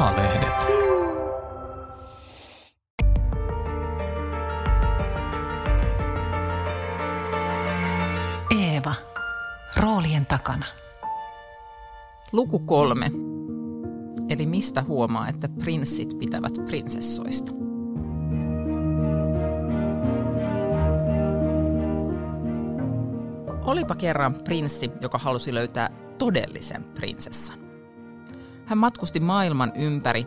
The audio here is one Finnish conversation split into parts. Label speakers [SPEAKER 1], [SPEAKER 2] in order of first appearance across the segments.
[SPEAKER 1] A-lehdet.
[SPEAKER 2] Eeva. Roolien takana.
[SPEAKER 3] Luku kolme. Eli mistä huomaa, että prinssit pitävät prinsessoista? Olipa kerran prinssi, joka halusi löytää todellisen prinsessan. Hän matkusti maailman ympäri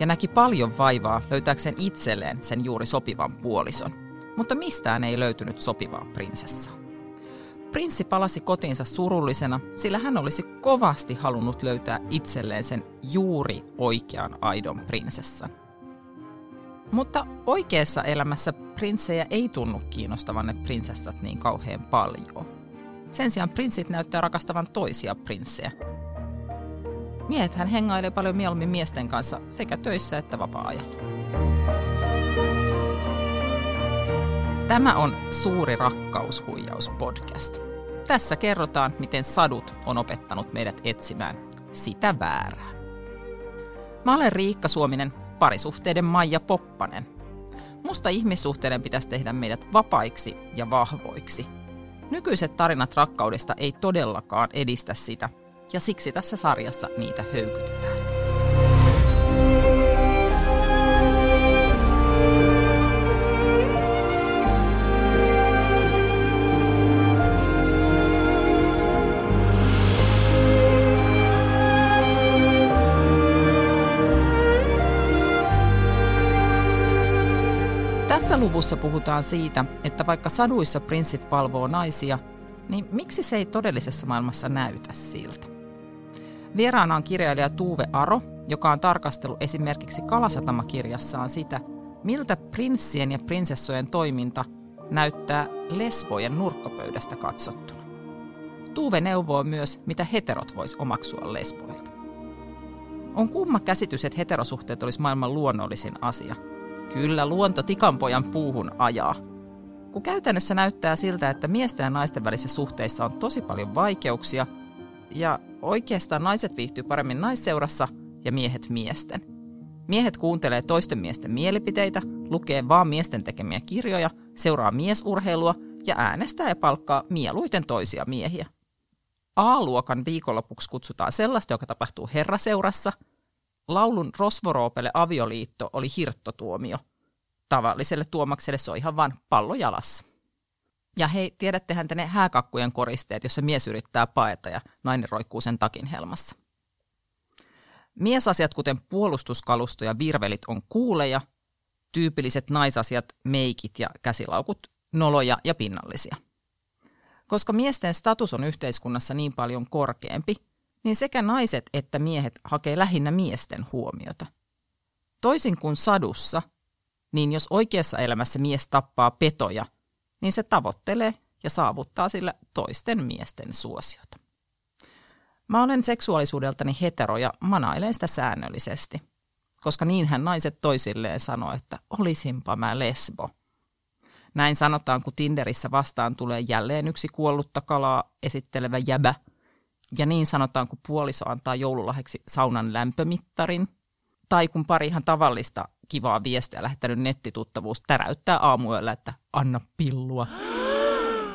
[SPEAKER 3] ja näki paljon vaivaa löytääkseen itselleen sen juuri sopivan puolison. Mutta mistään ei löytynyt sopivaa prinsessaa. Prinssi palasi kotiinsa surullisena, sillä hän olisi kovasti halunnut löytää itselleen sen juuri oikean aidon prinsessan. Mutta oikeassa elämässä prinssejä ei tunnu kiinnostavan ne prinsessat niin kauhean paljon. Sen sijaan prinssit näyttää rakastavan toisia prinssejä. Miehet hän hengailee paljon mieluummin miesten kanssa sekä töissä että vapaa-ajalla. Tämä on Suuri rakkaushuijaus podcast. Tässä kerrotaan, miten sadut on opettanut meidät etsimään sitä väärää. Mä olen Riikka Suominen, parisuhteiden Maija Poppanen. Musta ihmissuhteiden pitäisi tehdä meidät vapaiksi ja vahvoiksi. Nykyiset tarinat rakkaudesta ei todellakaan edistä sitä, ja siksi tässä sarjassa niitä höykytetään. Tässä luvussa puhutaan siitä, että vaikka saduissa prinssit palvoo naisia, niin miksi se ei todellisessa maailmassa näytä siltä? Vieraana on kirjailija Tuve Aro, joka on tarkastellut esimerkiksi Kalasatama-kirjassaan sitä, miltä prinssien ja prinsessojen toiminta näyttää lesbojen nurkkapöydästä katsottuna. Tuve neuvoo myös, mitä heterot vois omaksua lesboilta. On kumma käsitys, että heterosuhteet olisi maailman luonnollisin asia – Kyllä luonto tikanpojan puuhun ajaa. Kun käytännössä näyttää siltä, että miesten ja naisten välisissä suhteissa on tosi paljon vaikeuksia, ja oikeastaan naiset viihtyy paremmin naisseurassa ja miehet miesten. Miehet kuuntelee toisten miesten mielipiteitä, lukee vaan miesten tekemiä kirjoja, seuraa miesurheilua ja äänestää ja palkkaa mieluiten toisia miehiä. A-luokan viikonlopuksi kutsutaan sellaista, joka tapahtuu herraseurassa – laulun Rosvoroopelle avioliitto oli hirttotuomio. Tavalliselle tuomakselle se on ihan vain pallo jalassa. Ja hei, tiedättehän te ne hääkakkujen koristeet, jossa mies yrittää paeta ja nainen roikkuu sen takin helmassa. Miesasiat, kuten puolustuskalusto ja virvelit, on kuuleja, tyypilliset naisasiat, meikit ja käsilaukut, noloja ja pinnallisia. Koska miesten status on yhteiskunnassa niin paljon korkeampi, niin sekä naiset että miehet hakee lähinnä miesten huomiota. Toisin kuin sadussa, niin jos oikeassa elämässä mies tappaa petoja, niin se tavoittelee ja saavuttaa sillä toisten miesten suosiota. Mä olen seksuaalisuudeltani hetero ja manailen sitä säännöllisesti, koska niinhän naiset toisilleen sanoo, että olisinpa mä lesbo. Näin sanotaan, kun Tinderissä vastaan tulee jälleen yksi kuollutta kalaa esittelevä jäbä – ja niin sanotaan, kun puoliso antaa joululahjaksi saunan lämpömittarin. Tai kun pari ihan tavallista kivaa viestiä lähettänyt nettituttavuus täräyttää aamuyöllä, että anna pillua.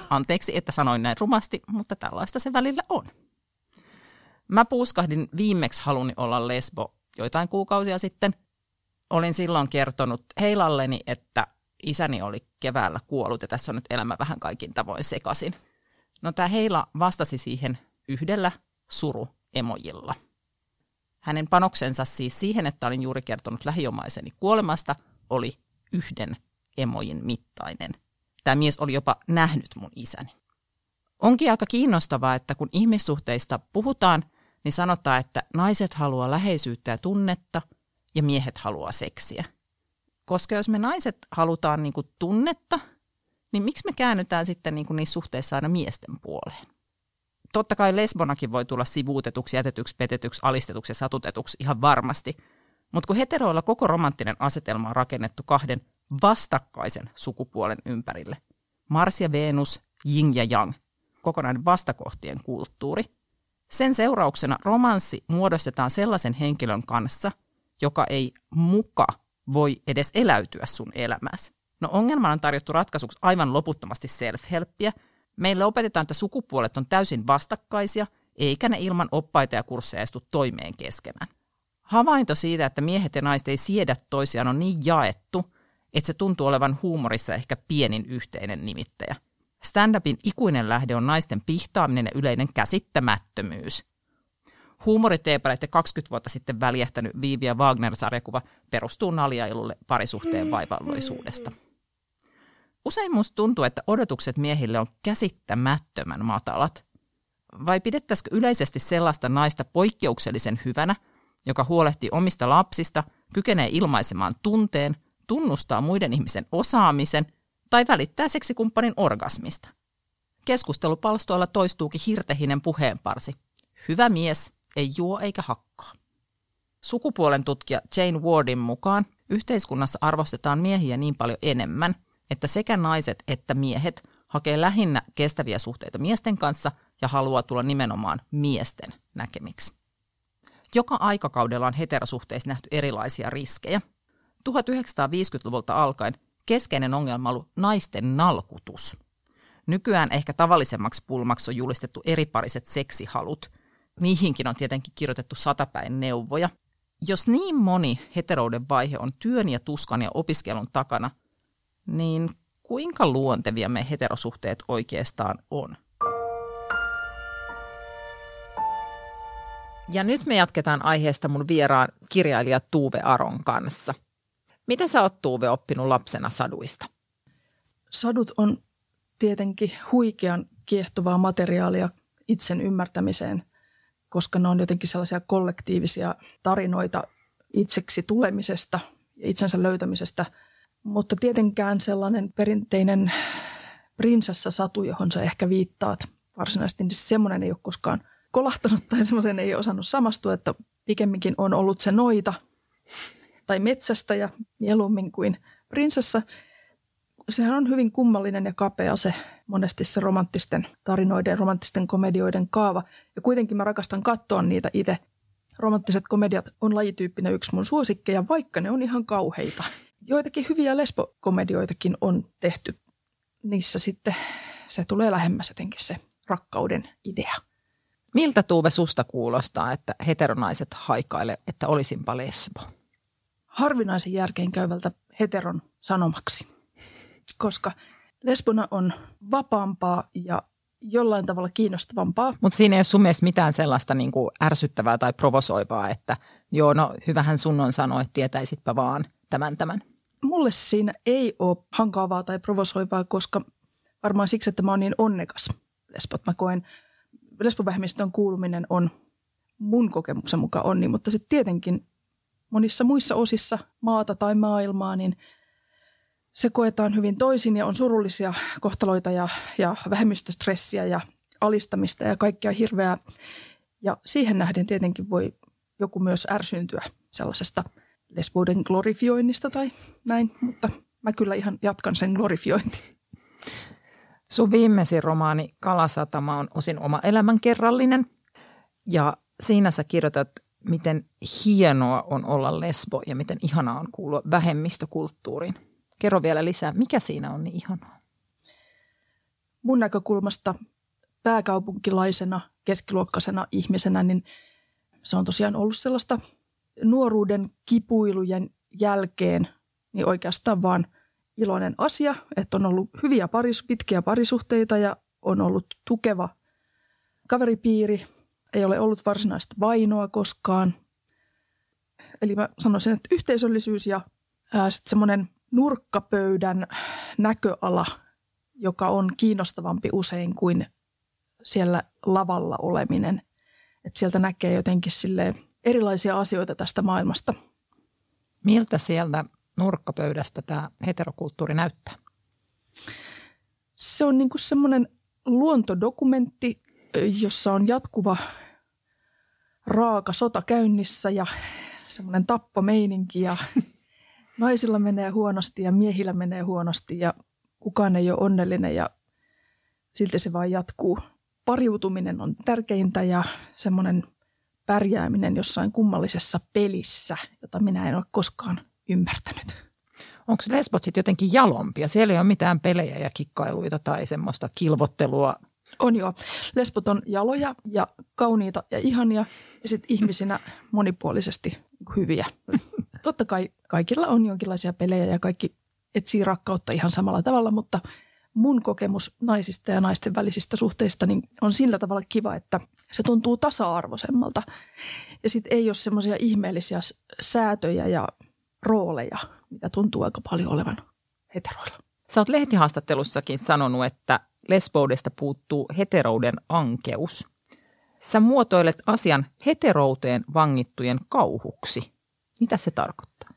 [SPEAKER 3] Anteeksi, että sanoin näin rumasti, mutta tällaista se välillä on. Mä puuskahdin viimeksi haluni olla lesbo joitain kuukausia sitten. Olin silloin kertonut Heilalleni, että isäni oli keväällä kuollut ja tässä on nyt elämä vähän kaikin tavoin sekasin. No tämä Heila vastasi siihen yhdellä suruemojilla. Hänen panoksensa siis siihen, että olin juuri kertonut lähiomaiseni kuolemasta, oli yhden emojin mittainen. Tämä mies oli jopa nähnyt mun isäni. Onkin aika kiinnostavaa, että kun ihmissuhteista puhutaan, niin sanotaan, että naiset haluaa läheisyyttä ja tunnetta ja miehet haluaa seksiä. Koska jos me naiset halutaan niin kuin tunnetta, niin miksi me käännytään sitten niin niissä suhteissa aina miesten puoleen? Totta kai lesbonakin voi tulla sivuutetuksi, jätetyksi, petetyksi, alistetuksi ja satutetuksi ihan varmasti. Mutta kun heteroilla koko romanttinen asetelma on rakennettu kahden vastakkaisen sukupuolen ympärille, Mars ja Venus, Yin ja Yang, kokonainen vastakohtien kulttuuri, sen seurauksena romanssi muodostetaan sellaisen henkilön kanssa, joka ei muka voi edes eläytyä sun elämässä. No ongelman on tarjottu ratkaisuksi aivan loputtomasti self-helppiä. Meille opetetaan, että sukupuolet on täysin vastakkaisia, eikä ne ilman oppaita ja kursseja istu toimeen keskenään. Havainto siitä, että miehet ja naiset ei siedä toisiaan on niin jaettu, että se tuntuu olevan huumorissa ehkä pienin yhteinen nimittäjä. Stand-upin ikuinen lähde on naisten pihtaaminen ja yleinen käsittämättömyys. Huumoriteepareiden 20 vuotta sitten väljähtänyt Viivi ja Wagner-sarjakuva perustuu naljailulle parisuhteen vaivalloisuudesta. Usein musta tuntuu, että odotukset miehille on käsittämättömän matalat. Vai pidettäisikö yleisesti sellaista naista poikkeuksellisen hyvänä, joka huolehtii omista lapsista, kykenee ilmaisemaan tunteen, tunnustaa muiden ihmisen osaamisen tai välittää seksikumppanin orgasmista? Keskustelupalstoilla toistuukin hirtehinen puheenparsi. Hyvä mies, ei juo eikä hakkaa. Sukupuolen tutkija Jane Wardin mukaan yhteiskunnassa arvostetaan miehiä niin paljon enemmän, että sekä naiset että miehet hakee lähinnä kestäviä suhteita miesten kanssa ja haluaa tulla nimenomaan miesten näkemiksi. Joka aikakaudella on heterosuhteissa nähty erilaisia riskejä. 1950-luvulta alkaen keskeinen ongelma on ollut naisten nalkutus. Nykyään ehkä tavallisemmaksi pulmaksi on julistettu eripariset seksihalut – niihinkin on tietenkin kirjoitettu satapäin neuvoja. Jos niin moni heterouden vaihe on työn ja tuskan ja opiskelun takana, niin kuinka luontevia me heterosuhteet oikeastaan on? Ja nyt me jatketaan aiheesta mun vieraan kirjailija Tuuve Aron kanssa. Mitä sä oot Tuuve oppinut lapsena saduista?
[SPEAKER 1] Sadut on tietenkin huikean kiehtovaa materiaalia itsen ymmärtämiseen koska ne on jotenkin sellaisia kollektiivisia tarinoita itseksi tulemisesta ja itsensä löytämisestä. Mutta tietenkään sellainen perinteinen prinsessa-satu, johon sä ehkä viittaat varsinaisesti, niin semmoinen ei ole koskaan kolahtanut tai semmoisen ei osannut samastua, että pikemminkin on ollut se noita tai metsästä ja mieluummin kuin prinsessa. Sehän on hyvin kummallinen ja kapea se monesti se romanttisten tarinoiden, romanttisten komedioiden kaava. Ja kuitenkin mä rakastan katsoa niitä itse. Romanttiset komediat on lajityyppinen yksi mun suosikkeja, vaikka ne on ihan kauheita. Joitakin hyviä lesbokomedioitakin on tehty. Niissä sitten se tulee lähemmäs jotenkin se rakkauden idea.
[SPEAKER 3] Miltä Tuuve susta kuulostaa, että heteronaiset haikaile, että olisinpa lesbo?
[SPEAKER 1] Harvinaisen järkeen käyvältä heteron sanomaksi, koska – lesbona on vapaampaa ja jollain tavalla kiinnostavampaa.
[SPEAKER 3] Mutta siinä ei ole sun mielestä mitään sellaista niin kuin ärsyttävää tai provosoivaa, että joo, no hyvähän sun on sanoa, että tietäisitpä vaan tämän tämän.
[SPEAKER 1] Mulle siinä ei ole hankaavaa tai provosoivaa, koska varmaan siksi, että mä oon niin onnekas lesbot. Mä koen, lesbovähemmistön kuuluminen on mun kokemuksen mukaan onni, mutta sitten tietenkin monissa muissa osissa maata tai maailmaa, niin – se koetaan hyvin toisin ja on surullisia kohtaloita ja, ja vähemmistöstressiä ja alistamista ja kaikkea hirveää. Ja siihen nähden tietenkin voi joku myös ärsyntyä sellaisesta lesboiden glorifioinnista tai näin, mutta mä kyllä ihan jatkan sen glorifiointi.
[SPEAKER 3] Sun viimeisin romaani Kalasatama on osin oma elämänkerrallinen ja siinä sä kirjoitat, miten hienoa on olla lesbo ja miten ihanaa on kuulua vähemmistökulttuuriin. Kerro vielä lisää, mikä siinä on niin ihanaa?
[SPEAKER 1] Mun näkökulmasta pääkaupunkilaisena, keskiluokkaisena ihmisenä, niin se on tosiaan ollut sellaista nuoruuden kipuilujen jälkeen niin oikeastaan vaan iloinen asia, että on ollut hyviä paris, pitkiä parisuhteita ja on ollut tukeva kaveripiiri. Ei ole ollut varsinaista vainoa koskaan. Eli mä sanoisin, että yhteisöllisyys ja sitten semmoinen nurkkapöydän näköala, joka on kiinnostavampi usein kuin siellä lavalla oleminen. Että sieltä näkee jotenkin sille erilaisia asioita tästä maailmasta.
[SPEAKER 3] Miltä sieltä nurkkapöydästä tämä heterokulttuuri näyttää?
[SPEAKER 1] Se on niin kuin semmoinen luontodokumentti, jossa on jatkuva raaka sota käynnissä ja semmoinen tappomeininki ja naisilla menee huonosti ja miehillä menee huonosti ja kukaan ei ole onnellinen ja silti se vaan jatkuu. Pariutuminen on tärkeintä ja semmoinen pärjääminen jossain kummallisessa pelissä, jota minä en ole koskaan ymmärtänyt.
[SPEAKER 3] Onko lesbot sitten jotenkin jalompia? Siellä ei ole mitään pelejä ja kikkailuita tai semmoista kilvottelua.
[SPEAKER 1] On joo. Lesbot on jaloja ja kauniita ja ihania ja sitten ihmisinä monipuolisesti hyviä. Totta kai kaikilla on jonkinlaisia pelejä ja kaikki etsii rakkautta ihan samalla tavalla, mutta mun kokemus naisista ja naisten välisistä suhteista niin on sillä tavalla kiva, että se tuntuu tasa-arvoisemmalta. Ja sitten ei ole semmoisia ihmeellisiä säätöjä ja rooleja, mitä tuntuu aika paljon olevan heteroilla.
[SPEAKER 3] Sä oot lehtihaastattelussakin sanonut, että lesboudesta puuttuu heterouden ankeus. Sä muotoilet asian heterouteen vangittujen kauhuksi. Mitä se tarkoittaa?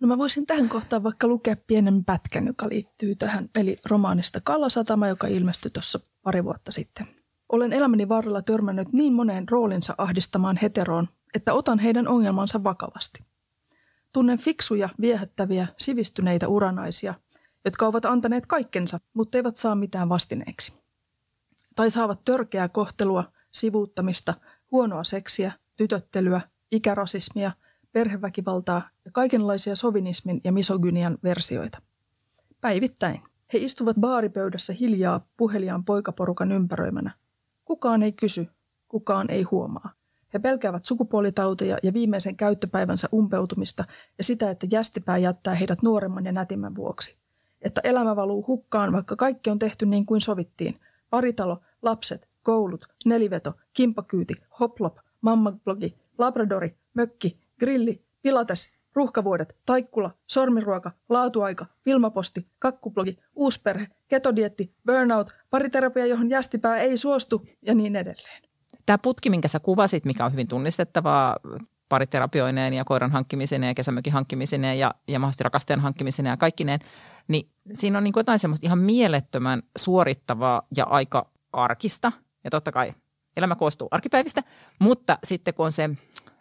[SPEAKER 1] No mä voisin tähän kohtaan vaikka lukea pienen pätkän, joka liittyy tähän, eli romaanista Kallasatama, joka ilmestyi tuossa pari vuotta sitten. Olen elämäni varrella törmännyt niin moneen roolinsa ahdistamaan heteroon, että otan heidän ongelmansa vakavasti. Tunnen fiksuja, viehättäviä, sivistyneitä uranaisia, jotka ovat antaneet kaikkensa, mutta eivät saa mitään vastineeksi. Tai saavat törkeää kohtelua, sivuuttamista, huonoa seksiä, tytöttelyä, ikärasismia, perheväkivaltaa ja kaikenlaisia sovinismin ja misogynian versioita. Päivittäin. He istuvat baaripöydässä hiljaa puheliaan poikaporukan ympäröimänä. Kukaan ei kysy, kukaan ei huomaa. He pelkäävät sukupuolitauteja ja viimeisen käyttöpäivänsä umpeutumista ja sitä, että jästipää jättää heidät nuoremman ja nätimmän vuoksi. Että elämä valuu hukkaan, vaikka kaikki on tehty niin kuin sovittiin. Paritalo, lapset, koulut, neliveto, kimpakyyti, hoplop, mammablogi, labradori, mökki, grilli, pilates, ruuhkavuodet, taikkula, sormiruoka, laatuaika, filmaposti, kakkuplogi, uusperhe, ketodietti, burnout, pariterapia, johon jästipää ei suostu ja niin edelleen.
[SPEAKER 3] Tämä putki, minkä sä kuvasit, mikä on hyvin tunnistettavaa pariterapioineen ja koiran hankkimisen ja kesämökin hankkimisen ja, ja mahdollisesti rakastajan hankkimisen ja kaikkineen, niin siinä on niin jotain semmoista ihan mielettömän suorittavaa ja aika arkista. Ja totta kai elämä koostuu arkipäivistä, mutta sitten kun on se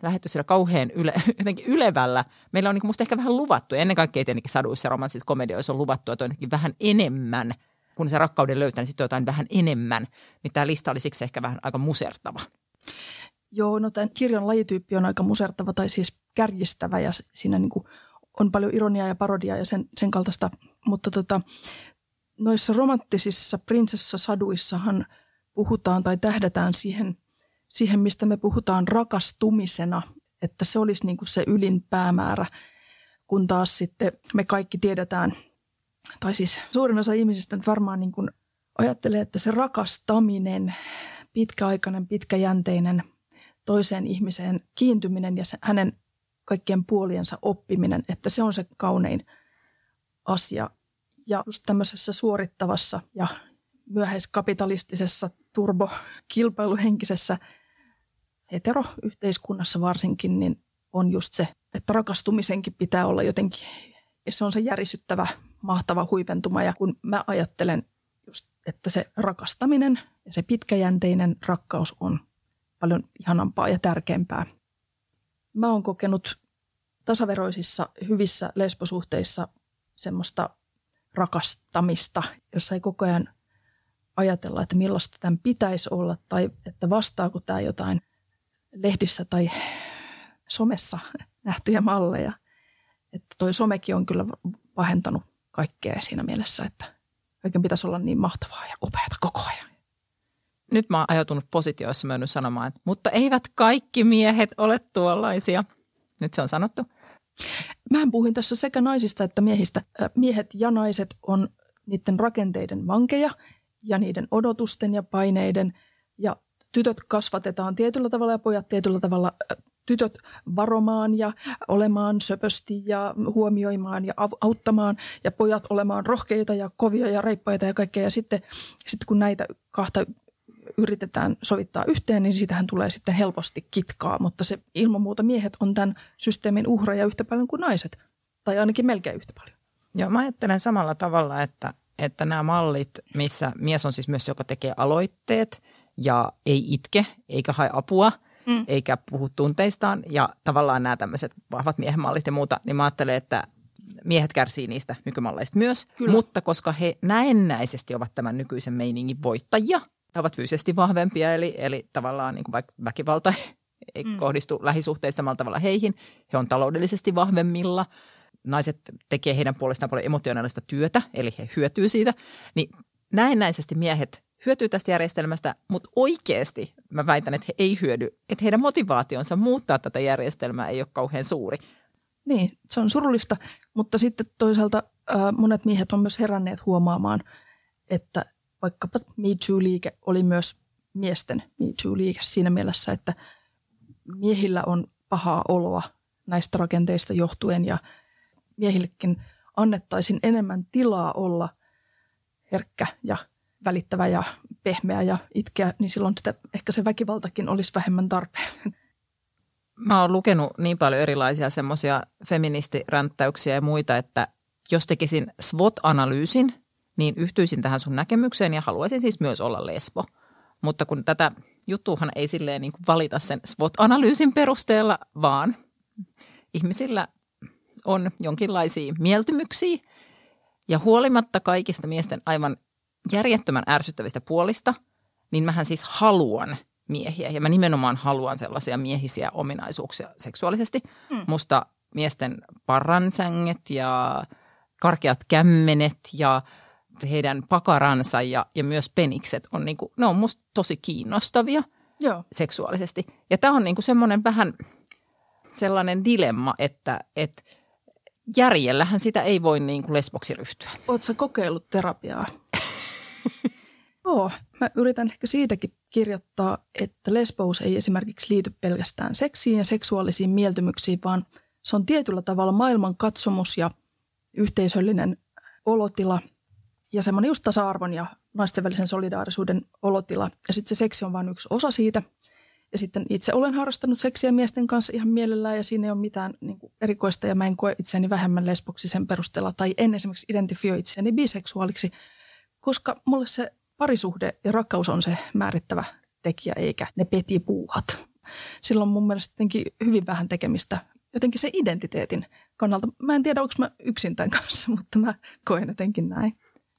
[SPEAKER 3] lähetty siellä kauhean yle, jotenkin ylevällä, meillä on niin musta ehkä vähän luvattu, ennen kaikkea tietenkin saduissa ja romanssissa komedioissa on luvattu, että on vähän enemmän – kun se rakkauden löytää, niin sitten jotain vähän enemmän. Niin tämä lista oli siksi ehkä vähän aika musertava.
[SPEAKER 1] Joo, no tämän kirjan lajityyppi on aika musertava tai siis kärjistävä ja siinä niin kuin on paljon ironiaa ja parodiaa ja sen, sen kaltaista. Mutta tota, noissa romanttisissa prinsessasaduissahan puhutaan tai tähdätään siihen, siihen, mistä me puhutaan rakastumisena, että se olisi niin kuin se ylin päämäärä, kun taas sitten me kaikki tiedetään – tai siis suurin osa ihmisistä nyt varmaan niin kuin ajattelee, että se rakastaminen, pitkäaikainen, pitkäjänteinen toiseen ihmiseen kiintyminen ja se, hänen kaikkien puoliensa oppiminen, että se on se kaunein asia. Ja just tämmöisessä suorittavassa ja myöhäiskapitalistisessa turbokilpailuhenkisessä heteroyhteiskunnassa varsinkin, niin on just se, että rakastumisenkin pitää olla jotenkin, se on se järisyttävä mahtava huipentuma. Ja kun mä ajattelen just, että se rakastaminen ja se pitkäjänteinen rakkaus on paljon ihanampaa ja tärkeämpää. Mä oon kokenut tasaveroisissa hyvissä lesbosuhteissa semmoista rakastamista, jossa ei koko ajan ajatella, että millaista tämän pitäisi olla tai että vastaako tämä jotain lehdissä tai somessa nähtyjä malleja. Että toi somekin on kyllä pahentanut kaikkea siinä mielessä, että kaiken pitäisi olla niin mahtavaa ja upeata koko ajan.
[SPEAKER 3] Nyt mä oon ajatunut positioissa myös sanomaan, että mutta eivät kaikki miehet ole tuollaisia. Nyt se on sanottu.
[SPEAKER 1] Mähän puhuin tässä sekä naisista että miehistä. Miehet ja naiset on niiden rakenteiden vankeja ja niiden odotusten ja paineiden tytöt kasvatetaan tietyllä tavalla ja pojat tietyllä tavalla tytöt varomaan ja olemaan söpösti ja huomioimaan ja auttamaan ja pojat olemaan rohkeita ja kovia ja reippaita ja kaikkea. Ja sitten, sitten kun näitä kahta yritetään sovittaa yhteen, niin siitähän tulee sitten helposti kitkaa, mutta se ilman muuta miehet on tämän systeemin uhreja yhtä paljon kuin naiset, tai ainakin melkein yhtä paljon.
[SPEAKER 3] Joo, mä ajattelen samalla tavalla, että, että nämä mallit, missä mies on siis myös, joka tekee aloitteet ja ei itke eikä hae apua – mm. eikä puhu tunteistaan. Ja tavallaan nämä tämmöiset vahvat miehemallit ja muuta, niin mä ajattelen, että miehet kärsii niistä nykymalleista myös. Kyllä. Mutta koska he näennäisesti ovat tämän nykyisen meiningin voittajia, he ovat fyysisesti vahvempia, eli, eli tavallaan niin kuin vaikka väkivalta ei mm. kohdistu lähisuhteissa samalla tavalla heihin. He on taloudellisesti vahvemmilla. Naiset tekee heidän puolestaan paljon emotionaalista työtä, eli he hyötyy siitä. Niin näennäisesti miehet hyötyy tästä järjestelmästä, mutta oikeasti mä väitän, että he ei hyödy. Että heidän motivaationsa muuttaa tätä järjestelmää ei ole kauhean suuri.
[SPEAKER 1] Niin, se on surullista, mutta sitten toisaalta äh, monet miehet on myös heränneet huomaamaan, että vaikkapa Me Too-liike oli myös miesten Me Too-liike siinä mielessä, että miehillä on pahaa oloa näistä rakenteista johtuen ja miehillekin annettaisiin enemmän tilaa olla herkkä ja välittävä ja pehmeä ja itkeä, niin silloin sitä, ehkä se väkivaltakin olisi vähemmän tarpeen.
[SPEAKER 3] Mä oon lukenut niin paljon erilaisia semmoisia feministiränttäyksiä ja muita, että jos tekisin SWOT-analyysin, niin yhtyisin tähän sun näkemykseen ja haluaisin siis myös olla lesbo. Mutta kun tätä juttuuhan ei silleen niin valita sen SWOT-analyysin perusteella, vaan ihmisillä on jonkinlaisia mieltymyksiä. Ja huolimatta kaikista miesten aivan järjettömän ärsyttävistä puolista, niin mähän siis haluan miehiä. Ja mä nimenomaan haluan sellaisia miehisiä ominaisuuksia seksuaalisesti. Mm. Musta miesten parransänget ja karkeat kämmenet ja heidän pakaransa ja, ja myös penikset on, niinku, ne on musta tosi kiinnostavia Joo. seksuaalisesti. Ja tämä on niinku semmoinen vähän sellainen dilemma, että, että järjellähän sitä ei voi niinku lesboksi ryhtyä.
[SPEAKER 1] Oletko kokeillut terapiaa? Joo, mä yritän ehkä siitäkin kirjoittaa, että lesbous ei esimerkiksi liity pelkästään seksiin ja seksuaalisiin mieltymyksiin, vaan se on tietyllä tavalla maailman katsomus ja yhteisöllinen olotila ja semmoinen just tasa-arvon ja naisten välisen solidaarisuuden olotila. Ja sitten se seksi on vain yksi osa siitä. Ja sitten itse olen harrastanut seksiä miesten kanssa ihan mielellään ja siinä ei ole mitään niin kuin erikoista ja mä en koe itseäni vähemmän lesboksi sen perusteella tai en esimerkiksi identifioi itseäni biseksuaaliksi, koska mulle se parisuhde ja rakkaus on se määrittävä tekijä eikä ne petipuuhat. Sillä on mun mielestä jotenkin hyvin vähän tekemistä jotenkin se identiteetin kannalta. Mä en tiedä, onko mä yksin tämän kanssa, mutta mä koen jotenkin näin.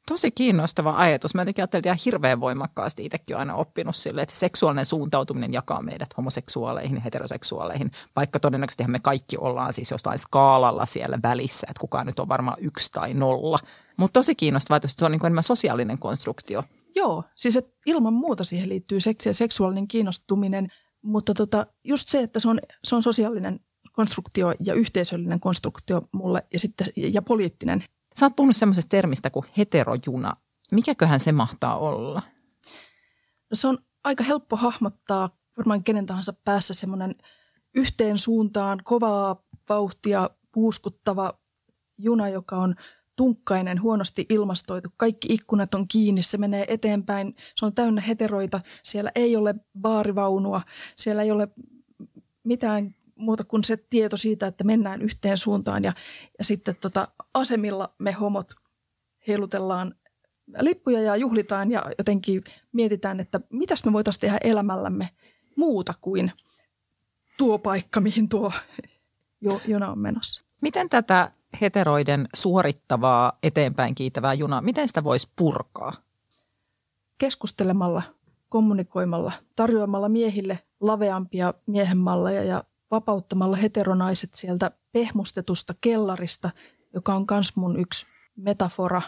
[SPEAKER 3] Tosi kiinnostava ajatus. Mä jotenkin ajattelin ihan hirveän voimakkaasti itsekin aina oppinut sille, että se seksuaalinen suuntautuminen jakaa meidät homoseksuaaleihin ja heteroseksuaaleihin, vaikka todennäköisesti me kaikki ollaan siis jostain skaalalla siellä välissä, että kukaan nyt on varmaan yksi tai nolla. Mutta tosi kiinnostavaa, että se on niin enemmän sosiaalinen konstruktio.
[SPEAKER 1] Joo, siis että ilman muuta siihen liittyy seksi ja seksuaalinen kiinnostuminen, mutta tota, just se, että se on, se on sosiaalinen konstruktio ja yhteisöllinen konstruktio mulle ja, sitten, ja poliittinen.
[SPEAKER 3] Sä oot puhunut semmoisesta termistä kuin heterojuna. Mikäköhän se mahtaa olla?
[SPEAKER 1] No se on aika helppo hahmottaa varmaan kenen tahansa päässä semmoinen yhteen suuntaan kovaa vauhtia puuskuttava juna, joka on tunkkainen, huonosti ilmastoitu, kaikki ikkunat on kiinni, se menee eteenpäin, se on täynnä heteroita, siellä ei ole baarivaunua, siellä ei ole mitään muuta kuin se tieto siitä, että mennään yhteen suuntaan ja, ja sitten tota, asemilla me homot heilutellaan lippuja ja juhlitaan ja jotenkin mietitään, että mitäs me voitaisiin tehdä elämällämme muuta kuin tuo paikka, mihin tuo juna on menossa.
[SPEAKER 3] Miten tätä heteroiden suorittavaa eteenpäin kiitävää junaa, miten sitä voisi purkaa?
[SPEAKER 1] Keskustelemalla, kommunikoimalla, tarjoamalla miehille laveampia miehenmalleja ja vapauttamalla heteronaiset sieltä pehmustetusta kellarista, joka on myös mun yksi metafora.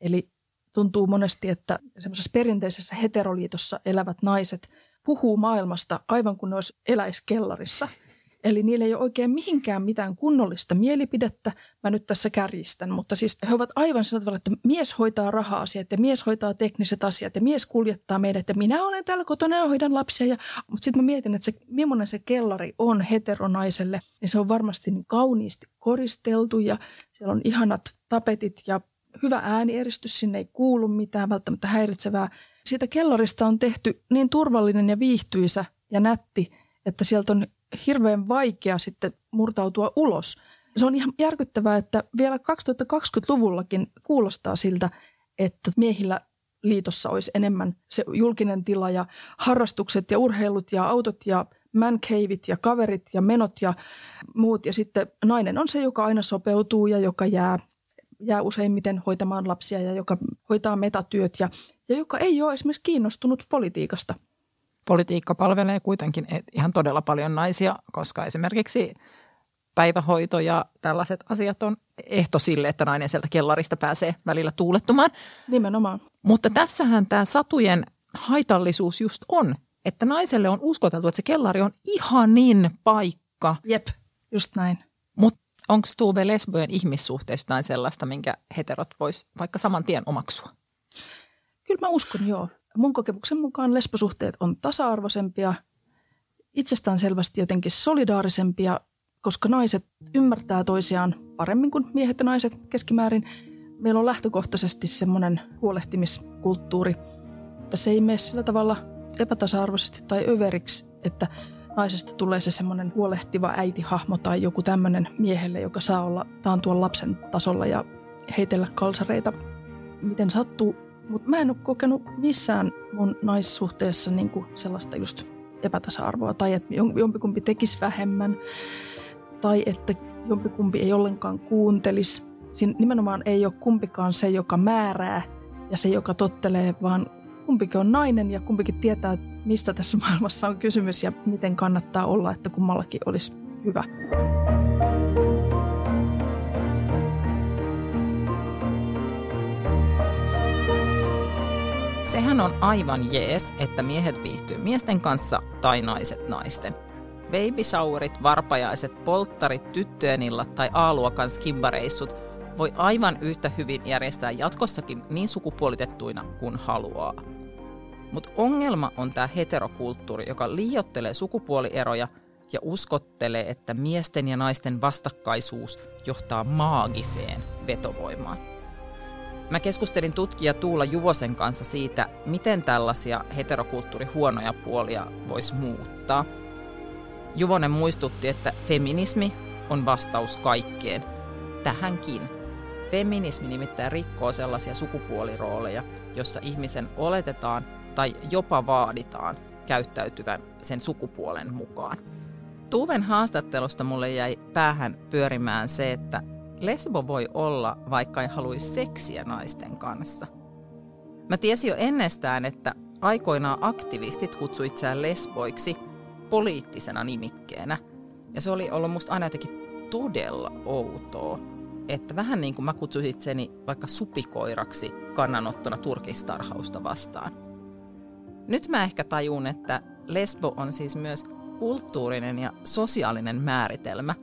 [SPEAKER 1] Eli tuntuu monesti, että semmoisessa perinteisessä heteroliitossa elävät naiset puhuu maailmasta aivan kuin ne olisi eläiskellarissa. Eli niillä ei ole oikein mihinkään mitään kunnollista mielipidettä. Mä nyt tässä kärjistän, mutta siis he ovat aivan sillä tavalla, että mies hoitaa raha-asiat ja mies hoitaa tekniset asiat ja mies kuljettaa meidät ja minä olen täällä kotona ja hoidan lapsia. Ja, mutta sitten mä mietin, että se, millainen se kellari on heteronaiselle, niin se on varmasti niin kauniisti koristeltu ja siellä on ihanat tapetit ja hyvä äänieristys, sinne ei kuulu mitään välttämättä häiritsevää. Siitä kellarista on tehty niin turvallinen ja viihtyisä ja nätti, että sieltä on hirveän vaikea sitten murtautua ulos. Se on ihan järkyttävää, että vielä 2020-luvullakin kuulostaa siltä, että miehillä liitossa olisi enemmän se julkinen tila ja harrastukset ja urheilut ja autot ja mancaveit ja kaverit ja menot ja muut. Ja sitten nainen on se, joka aina sopeutuu ja joka jää, jää useimmiten hoitamaan lapsia ja joka hoitaa metatyöt ja, ja joka ei ole esimerkiksi kiinnostunut politiikasta.
[SPEAKER 3] Politiikka palvelee kuitenkin ihan todella paljon naisia, koska esimerkiksi päivähoito ja tällaiset asiat on ehto sille, että nainen sieltä kellarista pääsee välillä tuulettumaan.
[SPEAKER 1] Nimenomaan.
[SPEAKER 3] Mutta tässähän tämä satujen haitallisuus just on, että naiselle on uskoteltu, että se kellari on ihanin paikka.
[SPEAKER 1] Jep, just näin.
[SPEAKER 3] Mutta onko Tuve lesbojen ihmissuhteista näin sellaista, minkä heterot vois vaikka saman tien omaksua?
[SPEAKER 1] Kyllä mä uskon, joo. Mun kokemuksen mukaan lesbosuhteet on tasa-arvoisempia, itsestään selvästi jotenkin solidaarisempia, koska naiset ymmärtää toisiaan paremmin kuin miehet ja naiset keskimäärin. Meillä on lähtökohtaisesti semmoinen huolehtimiskulttuuri, että se ei mene sillä tavalla epätasa-arvoisesti tai överiksi, että naisesta tulee se semmoinen huolehtiva äitihahmo tai joku tämmöinen miehelle, joka saa olla taantua lapsen tasolla ja heitellä kalsareita, miten sattuu. Mutta mä en ole kokenut missään mun naissuhteessa niinku sellaista just epätasa-arvoa tai että jompikumpi tekisi vähemmän tai että jompikumpi ei ollenkaan kuuntelisi. Siinä nimenomaan ei ole kumpikaan se, joka määrää ja se, joka tottelee, vaan kumpikin on nainen ja kumpikin tietää, mistä tässä maailmassa on kysymys ja miten kannattaa olla, että kummallakin olisi hyvä.
[SPEAKER 3] Sehän on aivan jees, että miehet viihtyy miesten kanssa tai naiset naisten. Baby showerit, varpajaiset, polttarit, tyttöjen illat tai A-luokan skimbareissut voi aivan yhtä hyvin järjestää jatkossakin niin sukupuolitettuina kuin haluaa. Mutta ongelma on tämä heterokulttuuri, joka liiottelee sukupuolieroja ja uskottelee, että miesten ja naisten vastakkaisuus johtaa maagiseen vetovoimaan. Mä keskustelin tutkija Tuula Juvosen kanssa siitä, miten tällaisia heterokulttuuri huonoja puolia voisi muuttaa. Juvonen muistutti, että feminismi on vastaus kaikkeen, tähänkin. Feminismi nimittäin rikkoo sellaisia sukupuolirooleja, jossa ihmisen oletetaan tai jopa vaaditaan käyttäytyvän sen sukupuolen mukaan. Tuven haastattelusta mulle jäi päähän pyörimään se, että lesbo voi olla, vaikka ei haluaisi seksiä naisten kanssa. Mä tiesin jo ennestään, että aikoinaan aktivistit kutsui itseään lesboiksi poliittisena nimikkeenä. Ja se oli ollut musta aina jotenkin todella outoa. Että vähän niin kuin mä kutsuisin itseni vaikka supikoiraksi kannanottona turkistarhausta vastaan. Nyt mä ehkä tajun, että lesbo on siis myös kulttuurinen ja sosiaalinen määritelmä.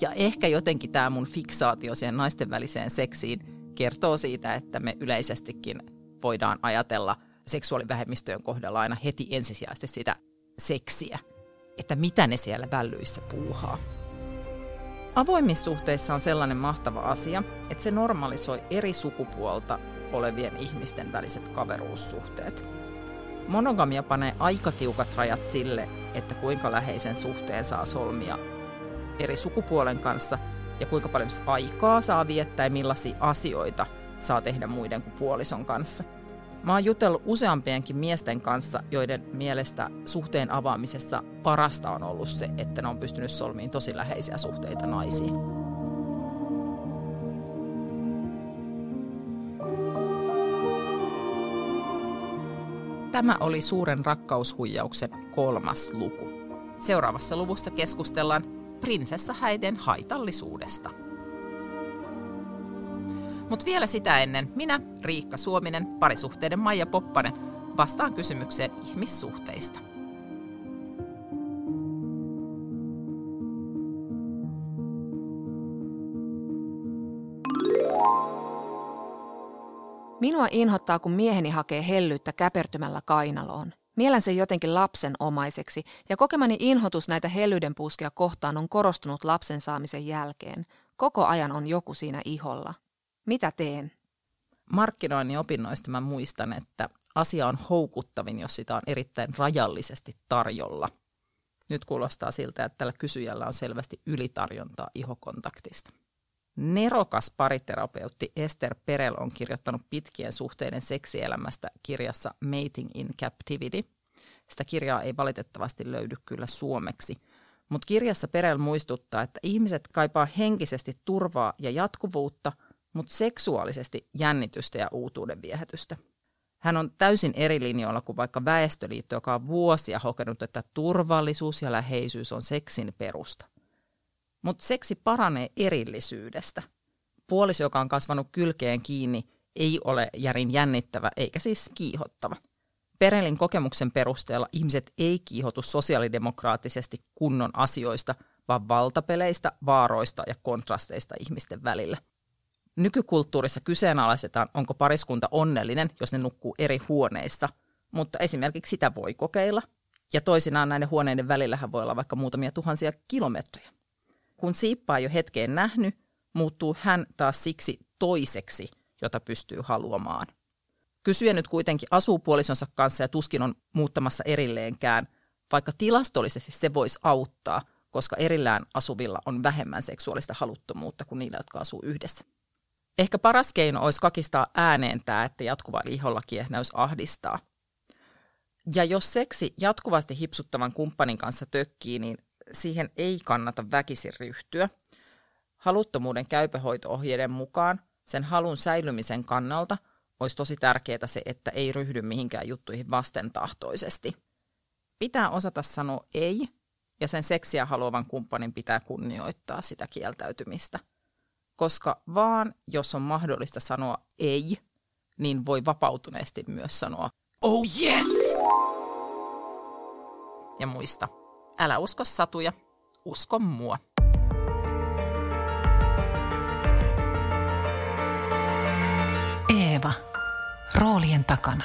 [SPEAKER 3] Ja ehkä jotenkin tämä mun fiksaatio siihen naisten väliseen seksiin kertoo siitä, että me yleisestikin voidaan ajatella seksuaalivähemmistöjen kohdalla aina heti ensisijaisesti sitä seksiä, että mitä ne siellä vällyissä puuhaa. Avoimissa suhteissa on sellainen mahtava asia, että se normalisoi eri sukupuolta olevien ihmisten väliset kaveruussuhteet – Monogamia panee aika tiukat rajat sille, että kuinka läheisen suhteen saa solmia eri sukupuolen kanssa ja kuinka paljon aikaa saa viettää ja millaisia asioita saa tehdä muiden kuin puolison kanssa. Mä oon jutellut useampienkin miesten kanssa, joiden mielestä suhteen avaamisessa parasta on ollut se, että ne on pystynyt solmiin tosi läheisiä suhteita naisiin. Tämä oli suuren rakkaushuijauksen kolmas luku. Seuraavassa luvussa keskustellaan prinsessahäiden haitallisuudesta. Mutta vielä sitä ennen minä, Riikka Suominen, parisuhteiden Maija Poppanen, vastaan kysymykseen ihmissuhteista.
[SPEAKER 4] Minua inhottaa, kun mieheni hakee hellyyttä käpertymällä kainaloon. Mielen se jotenkin lapsen omaiseksi, ja kokemani inhotus näitä hellyyden puskia kohtaan on korostunut lapsen saamisen jälkeen. Koko ajan on joku siinä iholla. Mitä teen?
[SPEAKER 3] Markkinoinnin opinnoista mä muistan, että asia on houkuttavin, jos sitä on erittäin rajallisesti tarjolla. Nyt kuulostaa siltä, että tällä kysyjällä on selvästi ylitarjontaa ihokontaktista. Nerokas pariterapeutti Esther Perel on kirjoittanut pitkien suhteiden seksielämästä kirjassa Mating in Captivity. Sitä kirjaa ei valitettavasti löydy kyllä suomeksi, mutta kirjassa Perel muistuttaa, että ihmiset kaipaa henkisesti turvaa ja jatkuvuutta, mutta seksuaalisesti jännitystä ja uutuuden viehätystä. Hän on täysin eri linjoilla kuin vaikka Väestöliitto, joka on vuosia hokenut, että turvallisuus ja läheisyys on seksin perusta. Mutta seksi paranee erillisyydestä. Puoliso, joka on kasvanut kylkeen kiinni, ei ole järin jännittävä eikä siis kiihottava. Perelin kokemuksen perusteella ihmiset ei kiihotu sosiaalidemokraattisesti kunnon asioista, vaan valtapeleistä, vaaroista ja kontrasteista ihmisten välillä. Nykykulttuurissa kyseenalaistetaan, onko pariskunta onnellinen, jos ne nukkuu eri huoneissa, mutta esimerkiksi sitä voi kokeilla. Ja toisinaan näiden huoneiden välillähän voi olla vaikka muutamia tuhansia kilometrejä. Kun siippaa jo hetkeen nähnyt, muuttuu hän taas siksi toiseksi, jota pystyy haluamaan. Kysyjä nyt kuitenkin asuu puolisonsa kanssa ja tuskin on muuttamassa erilleenkään, vaikka tilastollisesti se voisi auttaa, koska erillään asuvilla on vähemmän seksuaalista haluttomuutta kuin niillä, jotka asuu yhdessä. Ehkä paras keino olisi kakistaa ääneen tämä, että jatkuva liholla kiehnäys ahdistaa. Ja jos seksi jatkuvasti hipsuttavan kumppanin kanssa tökkii, niin siihen ei kannata väkisin ryhtyä. Haluttomuuden käypähoito-ohjeiden mukaan sen halun säilymisen kannalta olisi tosi tärkeää se, että ei ryhdy mihinkään juttuihin vastentahtoisesti. Pitää osata sanoa ei, ja sen seksiä haluavan kumppanin pitää kunnioittaa sitä kieltäytymistä – koska vaan jos on mahdollista sanoa ei, niin voi vapautuneesti myös sanoa oh yes! Ja muista, älä usko satuja, usko mua.
[SPEAKER 2] Eeva, roolien takana.